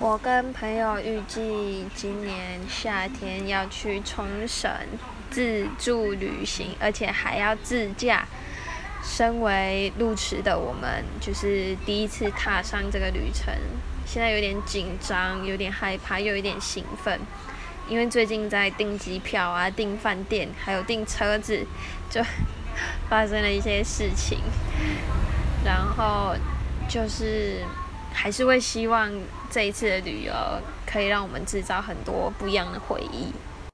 我跟朋友预计今年夏天要去冲绳自助旅行，而且还要自驾。身为路痴的我们，就是第一次踏上这个旅程，现在有点紧张，有点害怕，又有点兴奋。因为最近在订机票啊、订饭店，还有订车子，就发生了一些事情。然后就是。还是会希望这一次的旅游可以让我们制造很多不一样的回忆。